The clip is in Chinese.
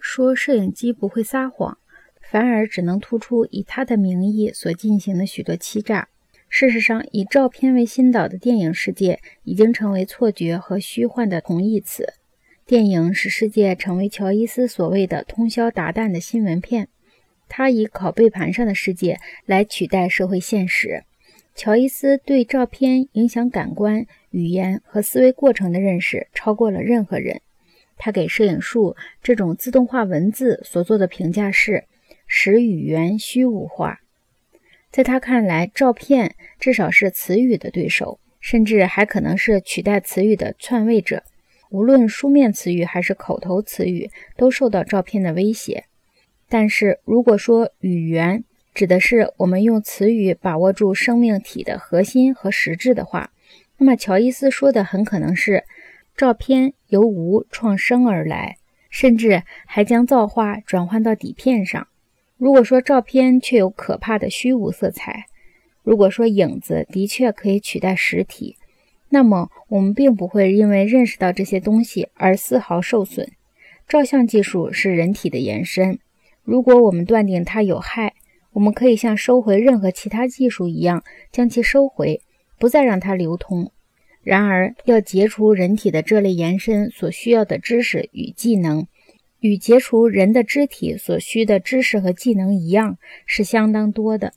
说摄影机不会撒谎，反而只能突出以他的名义所进行的许多欺诈。事实上，以照片为心导的电影世界已经成为错觉和虚幻的同义词。电影使世界成为乔伊斯所谓的通宵达旦的新闻片，他以拷贝盘上的世界来取代社会现实。乔伊斯对照片影响感官、语言和思维过程的认识超过了任何人。他给摄影术这种自动化文字所做的评价是：使语言虚无化。在他看来，照片至少是词语的对手，甚至还可能是取代词语的篡位者。无论书面词语还是口头词语，都受到照片的威胁。但是，如果说语言指的是我们用词语把握住生命体的核心和实质的话，那么乔伊斯说的很可能是：照片由无创生而来，甚至还将造化转换到底片上。如果说照片却有可怕的虚无色彩，如果说影子的确可以取代实体，那么我们并不会因为认识到这些东西而丝毫受损。照相技术是人体的延伸，如果我们断定它有害，我们可以像收回任何其他技术一样将其收回，不再让它流通。然而，要解除人体的这类延伸所需要的知识与技能。与解除人的肢体所需的知识和技能一样，是相当多的。